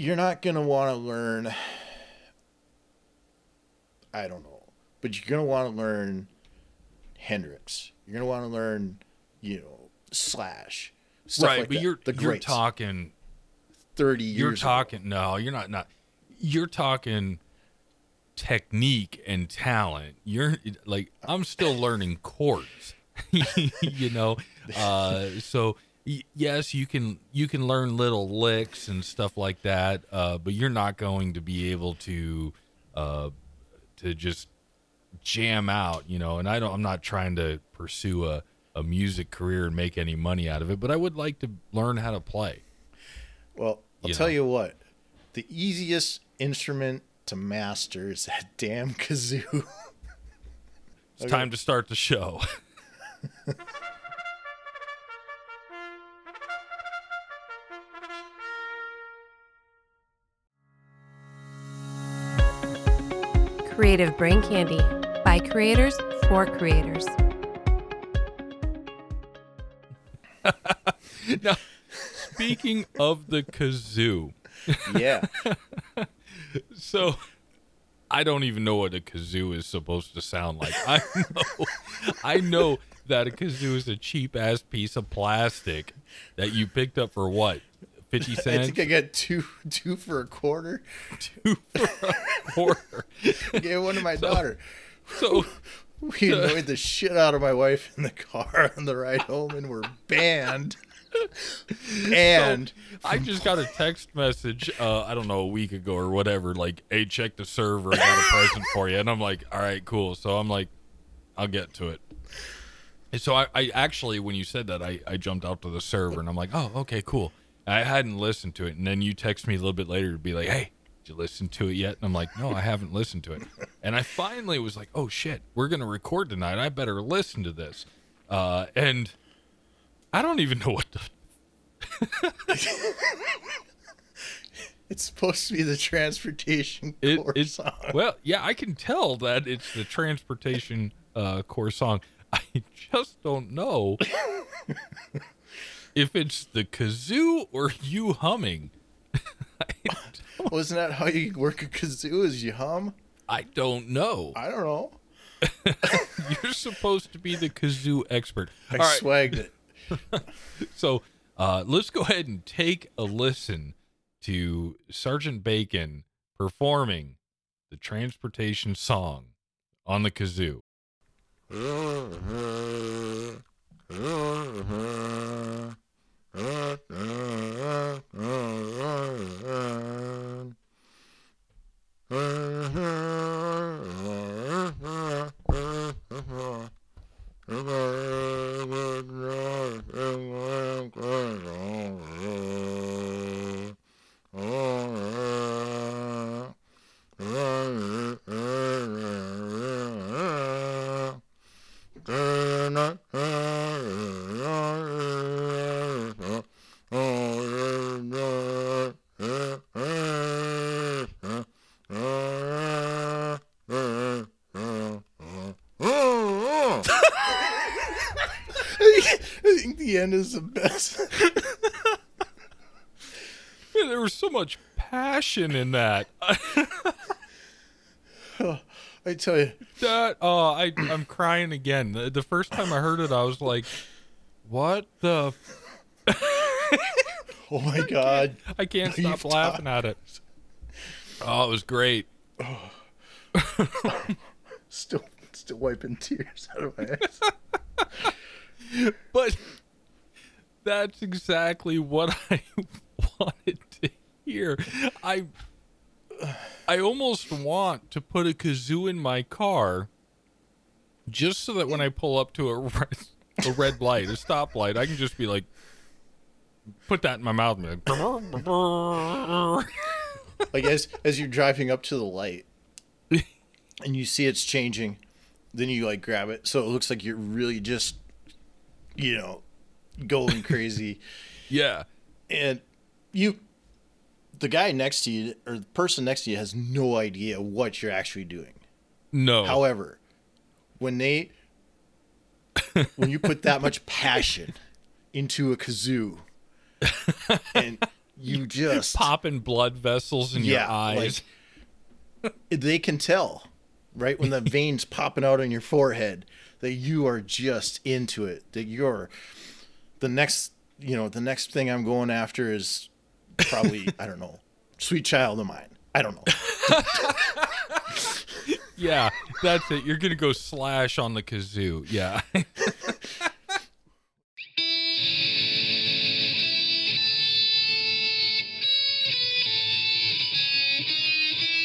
you're not gonna want to learn. I don't know, but you're gonna want to learn Hendrix. You're gonna want to learn, you know, Slash. Stuff right, like but that. you're the you're greats, talking thirty years. you're ago. talking no, you're not not you're talking technique and talent. You're like I'm still learning chords. you know. Uh so y- yes, you can you can learn little licks and stuff like that, uh but you're not going to be able to uh to just jam out, you know, and I don't I'm not trying to pursue a a music career and make any money out of it, but I would like to learn how to play. Well, I'll you tell know. you what. The easiest instrument to master is that damn kazoo. It's time to start the show. Creative Brain Candy by creators for creators. now, speaking of the kazoo, yeah. so I don't even know what a kazoo is supposed to sound like. I know, I know that a kazoo is a cheap ass piece of plastic that you picked up for what, fifty cents. I think I got two two for a quarter. two for a quarter. Gave one to my daughter. So We annoyed the shit out of my wife in the car on the ride home, and we're banned. And I just got a text message, uh, I don't know, a week ago or whatever, like, hey, check the server. I got a present for you. And I'm like, all right, cool. So I'm like, I'll get to it. And so I, I actually, when you said that, I, I jumped out to the server and I'm like, oh, okay, cool. I hadn't listened to it. And then you text me a little bit later to be like, hey, did you listen to it yet? And I'm like, no, I haven't listened to it. And I finally was like, oh, shit, we're going to record tonight. I better listen to this. Uh, and I don't even know what the it's supposed to be the transportation It, core it's song. well, yeah, I can tell that it's the transportation uh, core song. I just don't know if it's the kazoo or you humming. Wasn't that how you work a kazoo? Is you hum? I don't know. I don't know. You're supposed to be the kazoo expert. I All right, swagged it. so uh, let's go ahead and take a listen to Sergeant Bacon performing the transportation song on the kazoo. I think the end is the best. Man, there was so much passion in that. I tell you, that oh, I I'm crying again. The, the first time I heard it, I was like, "What the?" oh my god, I can't You've stop laughing at it. Oh, it was great. still, still wiping tears out of my eyes. But that's exactly what I wanted to hear. I I almost want to put a kazoo in my car just so that when I pull up to a red, a red light, a stoplight, I can just be like put that in my mouth and be like Like as as you're driving up to the light, and you see it's changing, then you like grab it, so it looks like you're really just, you know, going crazy. Yeah. and you the guy next to you or the person next to you has no idea what you're actually doing No. however when they when you put that much passion into a kazoo and you just Popping blood vessels in your Yeah, eyes. they can tell right when the veins popping out on your forehead that you are just into it that you're the next you know the next thing i'm going after is probably i don't know sweet child of mine i don't know yeah, that's it. You're gonna go slash on the kazoo. Yeah.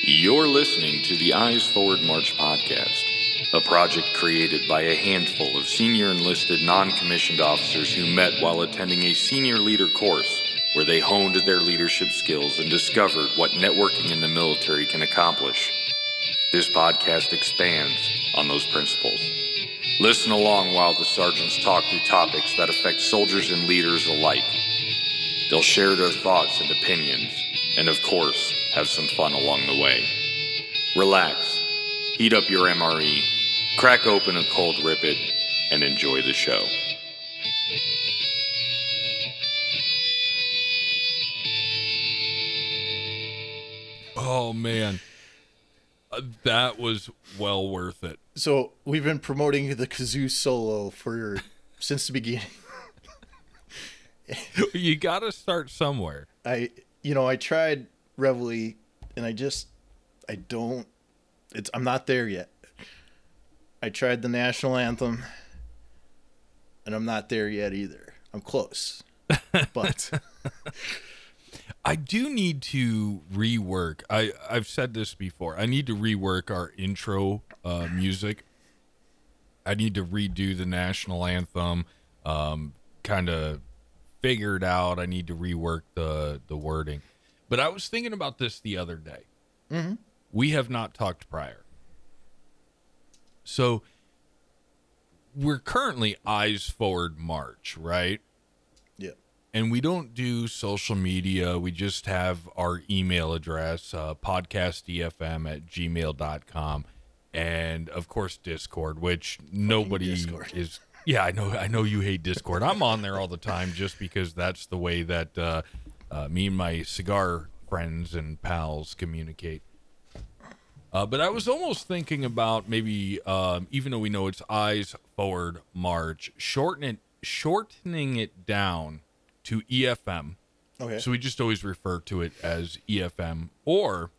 You're listening to the Eyes Forward March podcast, a project created by a handful of senior enlisted non commissioned officers who met while attending a senior leader course where they honed their leadership skills and discovered what networking in the military can accomplish. This podcast expands on those principles. Listen along while the sergeants talk through topics that affect soldiers and leaders alike. They'll share their thoughts and opinions, and of course, have some fun along the way. Relax, heat up your MRE, crack open a cold rip it, and enjoy the show. oh man, Uh, that was well worth it. so we've been promoting the kazoo solo for since the beginning You got to start somewhere. i you know i tried reveille and i just i don't it's i'm not there yet i tried the national anthem and i'm not there yet either i'm close but I do need to rework. I I've said this before. I need to rework our intro uh, music. I need to redo the national anthem. Um, kind of figure it out. I need to rework the the wording. But I was thinking about this the other day. Mm-hmm. We have not talked prior. So we're currently eyes forward march, right? yeah and we don't do social media. We just have our email address, uh, podcastefm at gmail.com. And of course, Discord, which nobody Discord. is. Yeah, I know. I know you hate Discord. I'm on there all the time just because that's the way that uh, uh, me and my cigar friends and pals communicate. Uh, but I was almost thinking about maybe, um, even though we know it's eyes forward march, shorten it, shortening it down to EFM. okay So we just always refer to it as EFM, or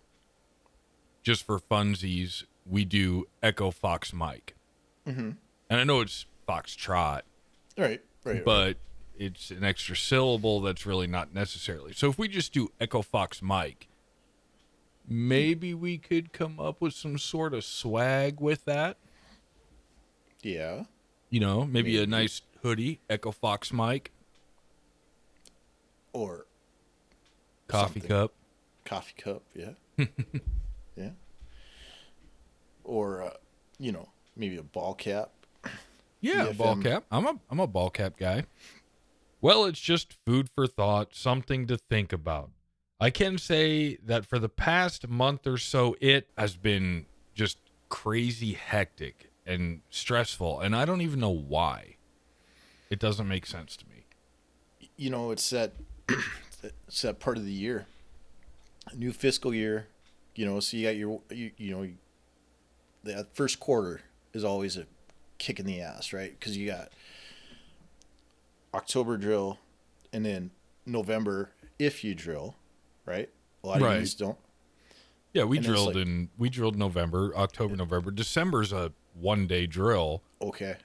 just for funsies, we do Echo Fox Mike. mm-hmm. And I know it's Foxtrot, all right right but it's an extra syllable that's really not necessarily. So if we just do Echo Fox Mike, maybe we could come up with some sort of swag with that. yeah You know, maybe a nice hoodie, Echo Fox Mike, or coffee Something. cup. coffee cup yeah yeah or uh, you know maybe a ball cap Yeah, ball cap. I'm a I'm a ball cap guy. Well, it's just food for thought, something to think about. I can say that for the past month or so, it has been just crazy hectic and stressful, and I don't even know why. It doesn't make sense to me. you know it's that it's that part of the year new fiscal year you know so you got your you, you know that first quarter is always a kick in the ass right because you got october drill and then november if you drill right a lot Right. of you don't Yeah, we And drilled like- in we drilled November, October, November. December's a one day drill, okay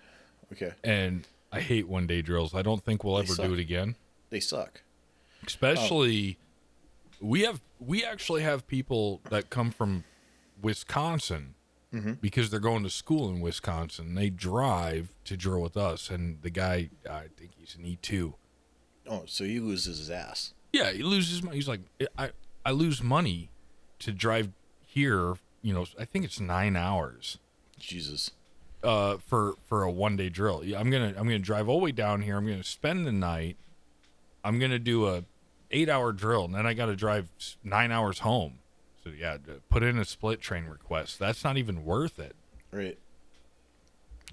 okay and I hate one day drills. I don't think we'll They ever suck. do it again. they suck especially we have we actually have people that come from Wisconsin Mhm. because they're going to school in Wisconsin. They drive to drill with us, and the guy, I think he's an E two. oh so he loses his ass Yeah, he loses money. He's like, I I lose money to drive here. You know, I think it's nine hours jesus uh, for for a one day drill. Yeah, I'm gonna I'm gonna drive all the way down here. I'm gonna spend the night. I'm gonna do a eight hour drill, and then I got to drive nine hours home. So yeah, put in a split train request. That's not even worth it. right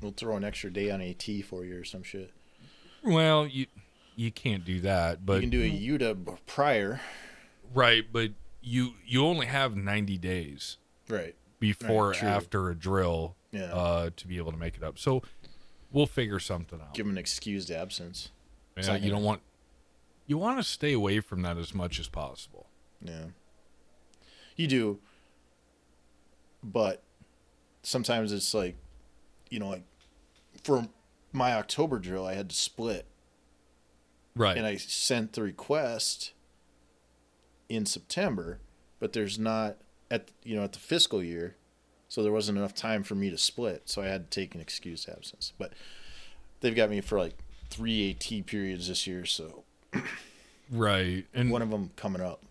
we'll throw an extra day on at for you or some shit Well, you you can't do that. But you can do a UTA prior, right, but you you only have 90 days right? before Right, after a drill Yeah. uh, to be able to make it up. So we'll figure something out. Give them an excused absence. Yeah, you don't want you want to stay away from that as much as possible. Yeah. You do. But sometimes it's like, you know, like for my October drill, I had to split Right. and I sent the request in September, but there's not at you know at the fiscal year, so there wasn't enough time for me to split, so I had to take an excused absence. But they've got me for like three AT periods this year, so right. And one of them coming up.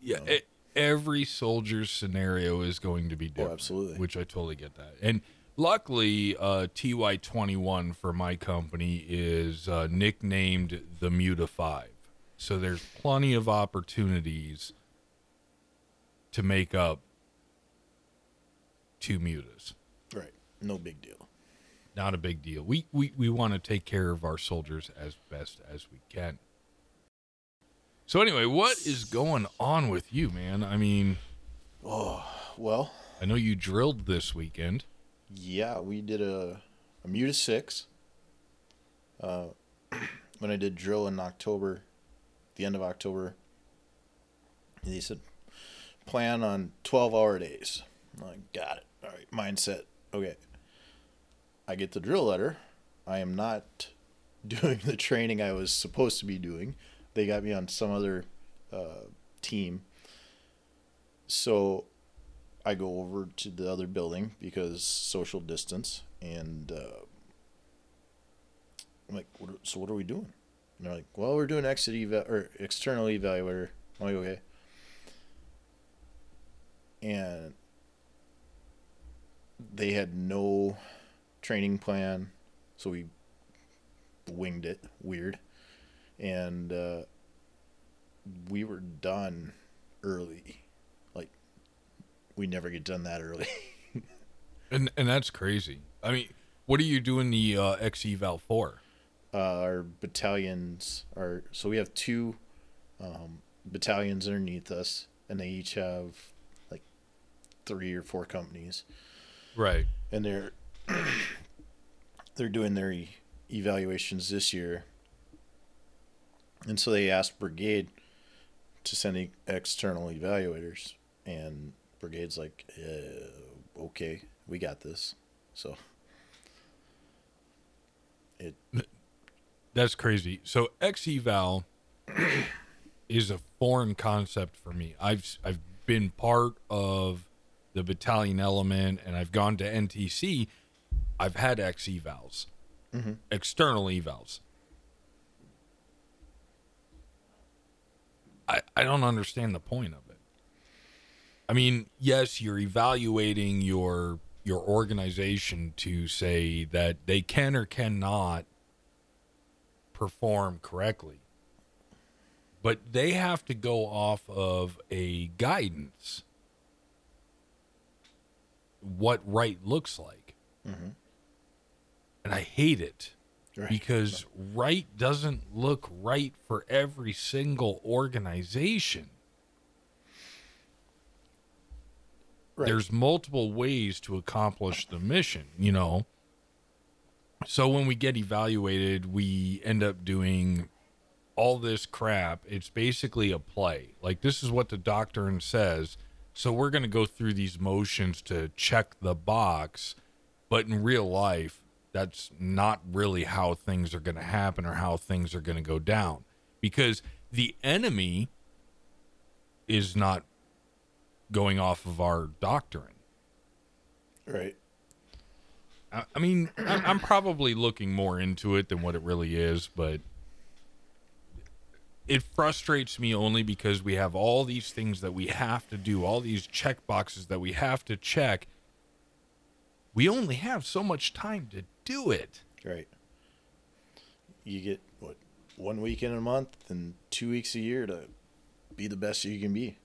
Yeah, e- every soldier's scenario is going to be oh, different. Oh, absolutely. Which I totally get that. And luckily, uh, TY21 for my company is uh, nicknamed the Muta 5. So there's plenty of opportunities to make up two mutas. Right, no big deal. Not a big deal. We, we, we want to take care of our soldiers as best as we can. So, anyway, what is going on with you, man? I mean, oh, Well, I know you drilled this weekend. Yeah, we did a a Muta six. Uh, when I did drill in October, the end of October, they said plan on twelve hour days. I'm like, got it. All right, mindset. Okay. I get the drill letter. I am not doing the training I was supposed to be doing. They got me on some other uh, team. So I go over to the other building because social distance, and uh, I'm like, what are, so what are we doing? And they're like, well, we're doing exit eval or external evaluator. I'm like, okay. And they had no training plan, so we winged it. Weird, and uh, we were done early. We never get done that early. And and that's crazy. I mean, what are you doing the uh, X eval for? uh, our battalions are so we have two um, battalions underneath us, and they each have like three or four companies, Right. and they're they're doing their e- evaluations this year, and so they asked brigade to send e- external evaluators, and brigade's like, uh, okay, we got this, so. It That's crazy. So X eval is a foreign concept for me. I've I've been part of the battalion element, and I've gone to NTC. I've had X evals, external evals. I I don't understand the point of. I mean, yes, you're evaluating your your organization to say that they can or cannot perform correctly. But they have to go off of a guidance what right looks like. Mm-hmm. And I hate it Right. because right doesn't look right for every single organization. Right. There's multiple ways to accomplish the mission, you know. So when we get evaluated, we end up doing all this crap. It's basically a play. Like this is what the doctrine says. So we're going to go through these motions to check the box, but in real life, that's not really how things are going to happen or how things are going to go down because the enemy is not going off of our doctrine. right. I, I mean, I, I'm probably looking more into it than what it really is, but it frustrates me only because we have all these things that we have to do, all these check boxes that we have to check. We only have so much time to do it. Right. You get what one week in a month and two weeks a year to be the best you can be.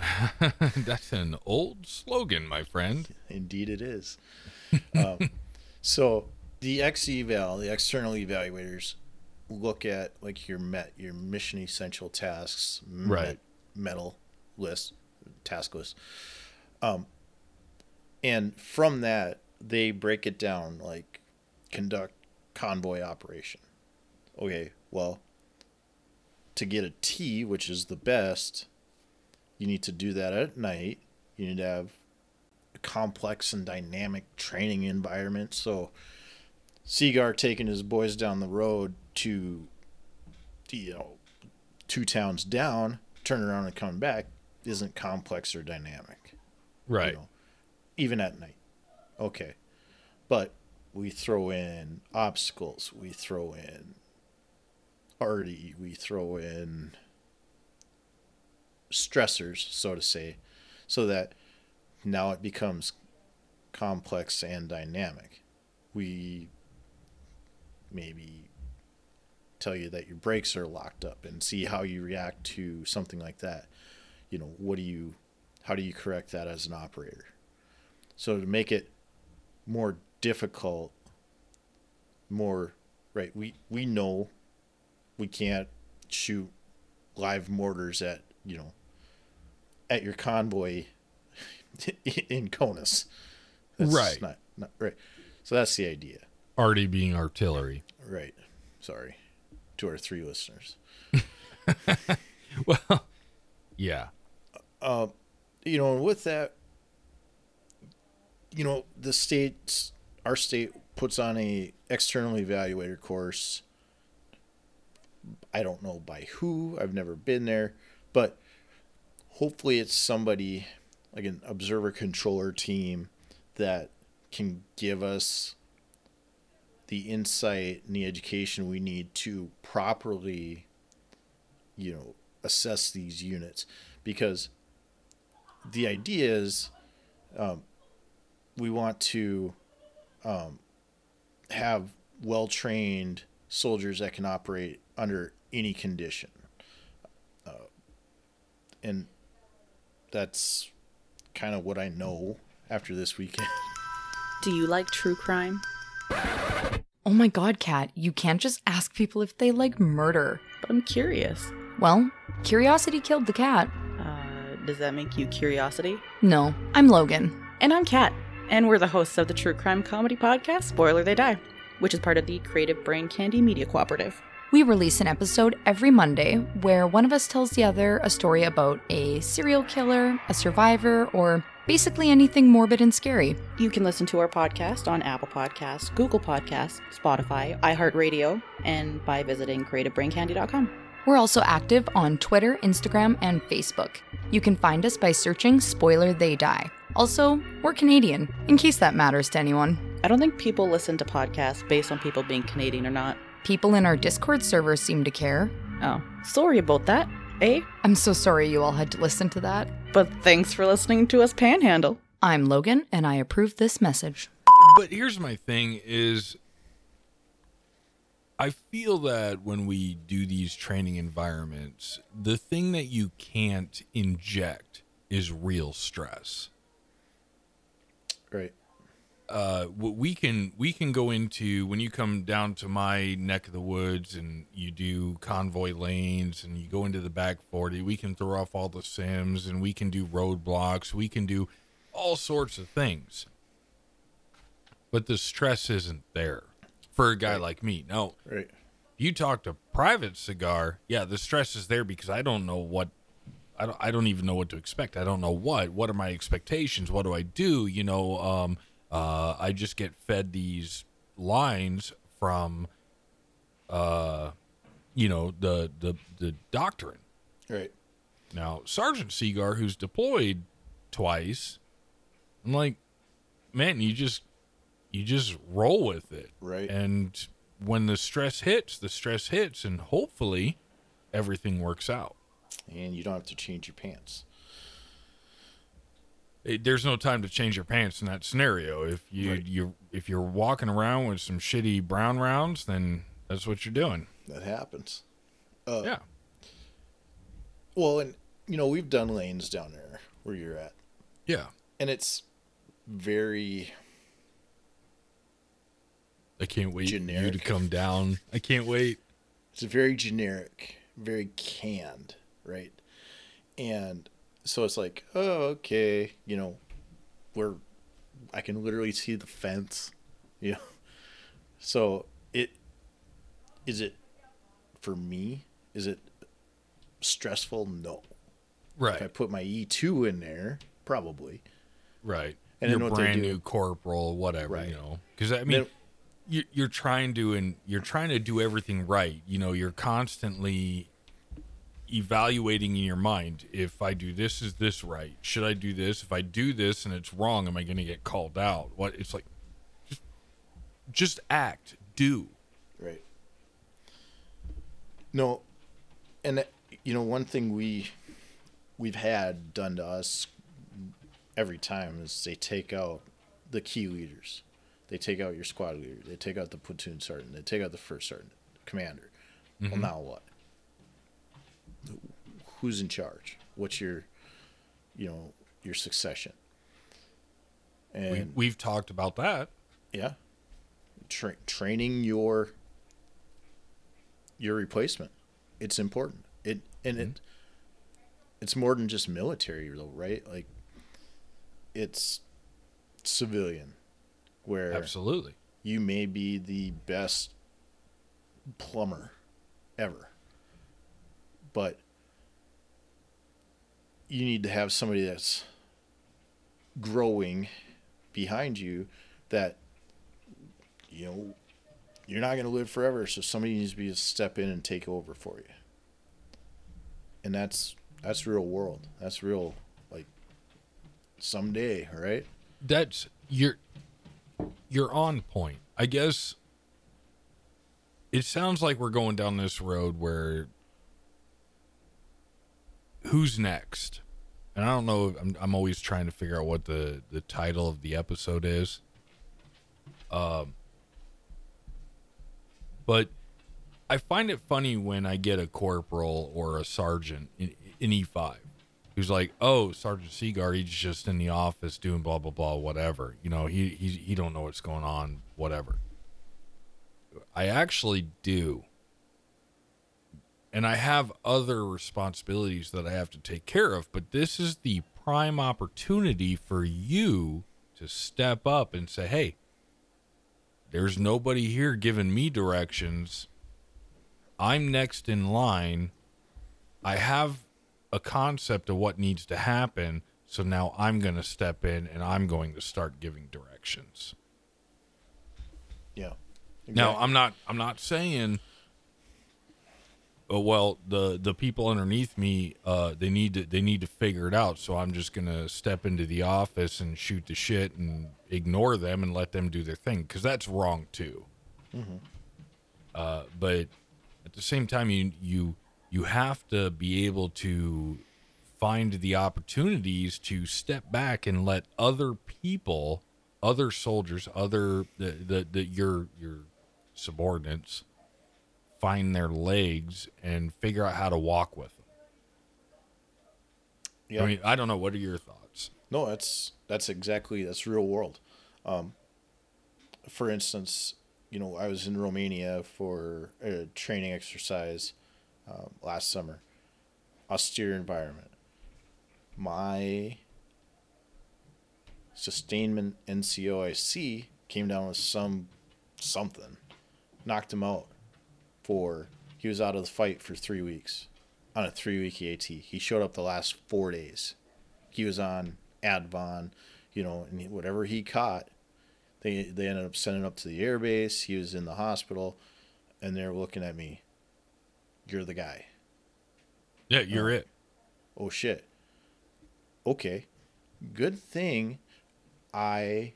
That's an old slogan, my friend. Indeed, it is. um, so the X eval, the external evaluators, look at like your met your mission essential tasks Right. met, METL list task list um and from that they break it down like conduct convoy operation okay well to get a t which is the best you need to do that at night you need to have a complex and dynamic training environment so Seagar taking his boys down the road to, you know, two towns down, turn around and come back isn't complex or dynamic. you Right. know, even at night. Okay. But we throw in obstacles, we throw in arty, we throw in stressors, so to say, so that now it becomes complex and dynamic. We maybe tell you that your brakes are locked up and see how you react to something like that. You know, what do you how do you correct that as an operator? So to make it more difficult, more right, we we know we can't shoot live mortars at, you know, at your convoy in Conus. That's Right. Not, not right. So that's the idea. Already being artillery. Right. Sorry to our three listeners. Well, yeah. Uh, you know, with that, you know, the states, our state puts on a external evaluator course. I don't know by who. I've never been there, but hopefully it's somebody like an observer controller team that can give us the insight and the education we need to properly you know assess these units. Because the idea is um, we want to um, have well trained soldiers that can operate under any condition. Uh, and that's kind of what i know after this weekend Do you like true crime? Oh my god, Kat, you can't just ask people if they like murder. But I'm curious. Well, curiosity killed the cat. Uh, does that make you curiosity? No, I'm Logan. And I'm Kat, and we're the hosts of the true crime comedy podcast Spoiler They Die, which is part of the Creative Brain Candy Media Cooperative. We release an episode every Monday where one of us tells the other a story about a serial killer, a survivor, or basically anything morbid and scary. You can listen to our podcast on Apple Podcasts, Google Podcasts, Spotify, iHeartRadio, and by visiting creativebraincandy.com. We're also active on Twitter, Instagram, and Facebook. You can find us by searching Spoiler They Die. Also, we're Canadian, in case that matters to anyone. I don't think people listen to podcasts based on people being Canadian or not. People in our Discord server seem to care. Oh, sorry about that, eh? I'm so sorry you all had to listen to that. But thanks for listening to us panhandle. I'm Logan, and I approve this message. But here's my thing is I feel that when we do these training environments, the thing that you can't inject is real stress. right uh, we can we can go into when you come down to my neck of the woods and you do convoy lanes and you go into the back 40 we can throw off all the sims and we can do roadblocks. We can do all sorts of things. But the stress isn't there for a guy like me. No right. you talk to private cigar yeah the stress is there because i don't know what I don't, I don't even know what to expect. I don't know what what are my expectations? What do i do? You know um uh i just get fed these lines from uh you know the the the doctrine. Right. Now sergeant seagar who's deployed twice i'm like man you just you just roll with it. Right. and when the stress hits the stress hits and hopefully everything works out. And you don't have to change your pants it, there's no time to change your pants in that scenario. If you Right. you if you're walking around with some shitty brown rounds then that's what you're doing. That happens. Uh, yeah. Well and you know we've done lanes down there where you're at. Yeah. And it's very i can't wait for you to come down. I can't wait. It's very generic, very canned, right? And so it's like, oh, okay, you know, we're I can literally see the fence, you know. So it is it for me? Is it stressful? No. Right. If I put my E two in there, probably. Right. And your then what they brand new corporal, whatever, Right. you know. Because I mean, Then- you're trying to and you're trying to do everything right. You know, you're constantly evaluating in your mind. If I do this, is this right? Should I do this? If I do this and it's wrong, am I going to get called out? What? It's like, just, just act, do. Right. No, and you know one thing we we've had done to us every time is they take out the key leaders. They take out your squad leader. They take out the platoon sergeant. They take out the first sergeant, commander. Well, mm-hmm. now what? Who's in charge? What's your, you know, your succession? We, And we've talked about that. yeah. Tra- training your your replacement. It's important. It and it mm-hmm. it's more than just military though, right? Like it's civilian where Absolutely. you may be the best plumber ever. But you need to have somebody that's growing behind you that you know you're not going to live forever so somebody needs to be step in and take over for you. And that's that's real world. That's real like someday right? That's you're you're on point. I guess it sounds like we're going down this road where who's next? And I don't know. I'm I'm always trying to figure out what the the title of the episode is. Um, but I find it funny when I get a corporal or a sergeant in, in E5 who's like, "Oh, Sergeant Seaguard, he's just in the office doing blah blah blah, whatever. You know, he he he don't know what's going on, whatever." I actually do. And I have other responsibilities that I have to take care of, but this is the prime opportunity for you to step up and say, "Hey, there's nobody here giving me directions. I'm next in line. I have a concept of what needs to happen. So now I'm going to step in and I'm going to start giving directions. yeah Now, I'm not I'm not saying oh well, the the people underneath me uh they need to they need to figure it out. So I'm just going to step into the office and shoot the shit and ignore them and let them do their thing cuz that's wrong too. Uh but at the same time you you you have to be able to find the opportunities to step back and let other people other soldiers other the, the, the your your subordinates find their legs and figure out how to walk with them yeah i mean i don't know what are your thoughts No, that's that's exactly that's real world. Um, for instance, you know, I was in Romania for a training exercise um, last summer. Austere environment. My sustainment NCOIC came down with some something, knocked him out for he was out of the fight for three weeks on a three week EAT. He showed up the last four days he was on Advon, you know, and whatever he caught, they they ended up sending up to the air base. He was in the hospital, and they're looking at me. You're the guy. yeah you're uh, it Oh shit. Okay, good thing. I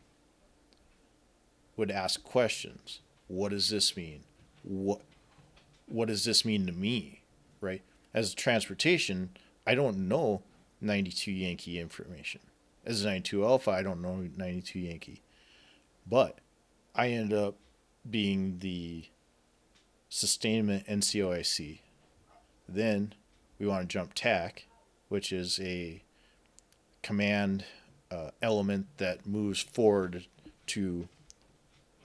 would ask questions. What does this mean? What what does this mean to me? Right? As transportation, I don't know 92 Yankee information. As a 92 Alpha, I don't know 92 Yankee. But I end up being the sustainment NCOIC. Then we want to jump TAC, which is a command uh, element that moves forward to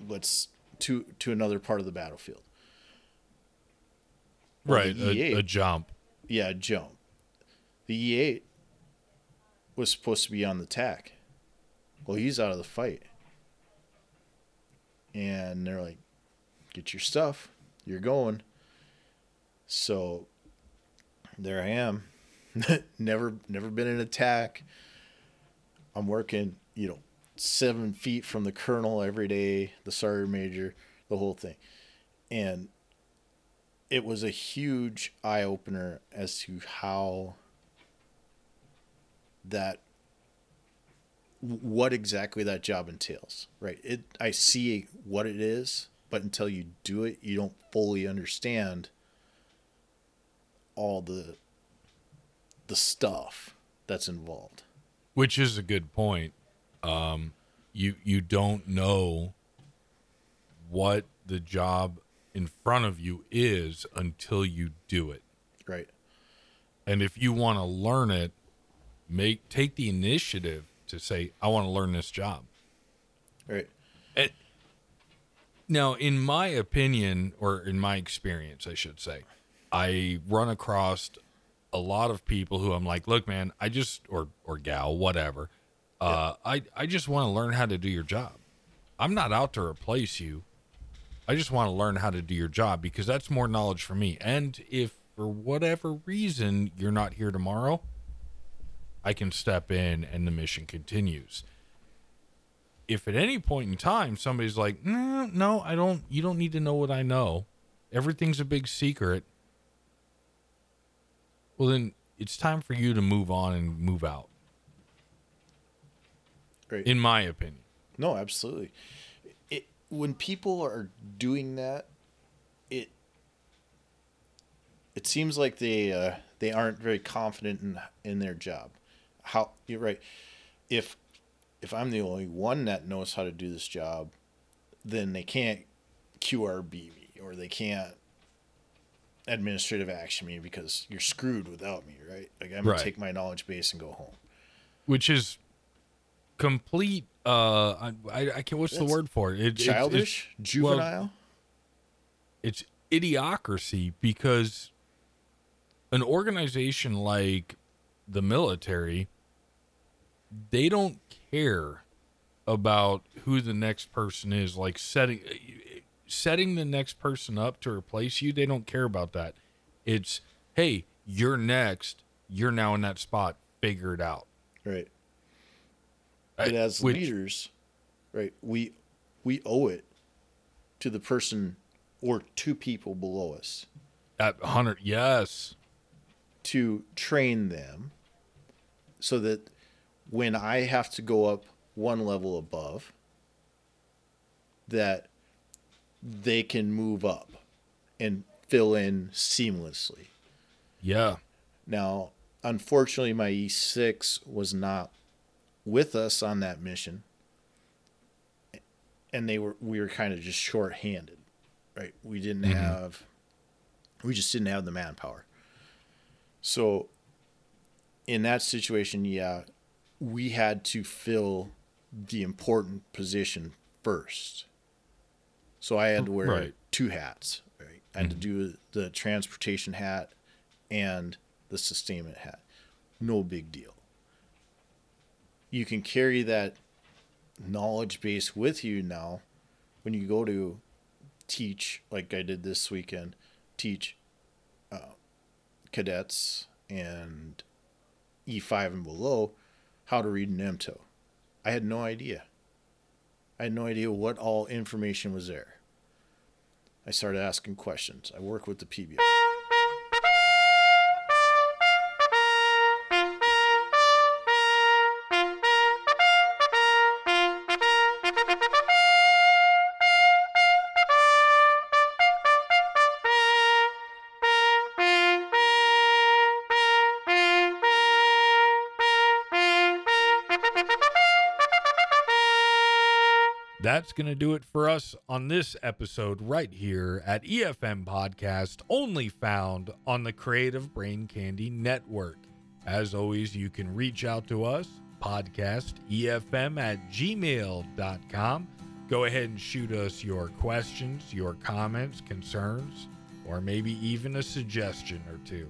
let's to to another part of the battlefield. Right, a, E8 a jump. yeah, a jump. The E8 was supposed to be on the TAC. Well, he's out of the fight. And they're like, get your stuff. You're going. So there I am. never never been in attack. I'm working, you know, seven feet from the colonel every day, the sergeant major, the whole thing. And it was a huge eye opener as to how that what exactly that job entails right it i see what it is but until you do it you don't fully understand all the the stuff that's involved which is a good point. Um, you you don't know what the job in front of you is until you do it. right And if you want to learn it, make take the initiative to say, I want to learn this job. right And, Now, in my opinion, or in my experience, I should say, I run across a lot of people who I'm like, look, man, I just or or gal, whatever. Uh, I I just want to learn how to do your job. I'm not out to replace you. I just want to learn how to do your job because that's more knowledge for me. And if for whatever reason you're not here tomorrow, I can step in and the mission continues if at any point in time somebody's like, no, no, I don't, you don't need to know what I know. Everything's a big secret. Well, then it's time for you to move on and move out, Great. in my opinion. No, absolutely. When people are doing that, it it seems like they uh, they aren't very confident in in their job. How you're right. If if I'm the only one that knows how to do this job, then they can't QRB me or they can't administrative action me because you're screwed without me, right? Like I'm gonna take my knowledge base and go home. Which is complete. Uh, I, I, can't. What's the word for it? It- it's- it's- Childish, juvenile. it's idiocracy because an organization like the military they don't care about who the next person is like setting setting the next person up to replace you they don't care about that it's hey you're next you're now in that spot figure it out Right. But as which- leaders, right, we we owe it to the person or two people below us. At 100 yes. To train them so that when I have to go up one level above that they can move up and fill in seamlessly. yeah. Now, unfortunately, my E6 was not with us on that mission, and they were we were kind of just short-handed, right? We didn't mm-hmm. have, we just didn't have the manpower. So, in that situation, yeah, we had to fill the important position first. So I had to wear Right. two hats. Right, I had to mm-hmm. do the transportation hat and the sustainment hat. No big deal. You can carry that knowledge base with you now when you go to teach, like I did this weekend, teach uh, cadets and E5 and below how to read an MTO. I had no idea. I had no idea what all information was there. I started asking questions. I work with the PBI. That's going to do it for us on this episode right here at EFM Podcast, only found on the Creative Brain Candy Network. As always, you can reach out to us, podcast EFM at gmail.com. Go ahead and shoot us your questions, your comments, concerns, or maybe even a suggestion or two.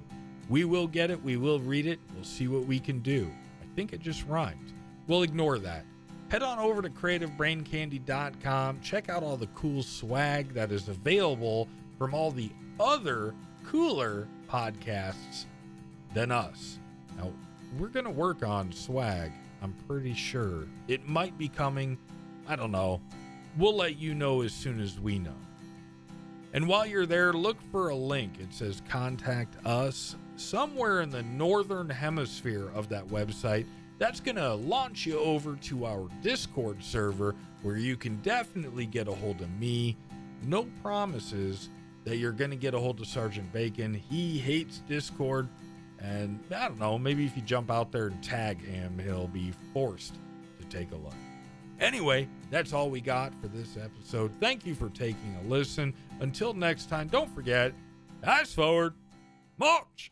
We will get it, we will read it, we'll see what we can do. I think it just rhymed. We'll ignore that. Head on over to creativebraincandy.com, check out all the cool swag that is available from all the other cooler podcasts than us. Now, we're going to work on swag, I'm pretty sure. It might be coming. I don't know. We'll let you know as soon as we know. And while you're there, look for a link. It says contact us somewhere in the northern hemisphere of that website. That's going to launch you over to our Discord server where you can definitely get a hold of me. No promises that you're going to get a hold of Sergeant Bacon. He hates Discord. And I don't know, maybe if you jump out there and tag him, he'll be forced to take a look. Anyway, that's all we got for this episode. Thank you for taking a listen. Until next time, don't forget, eyes forward, march!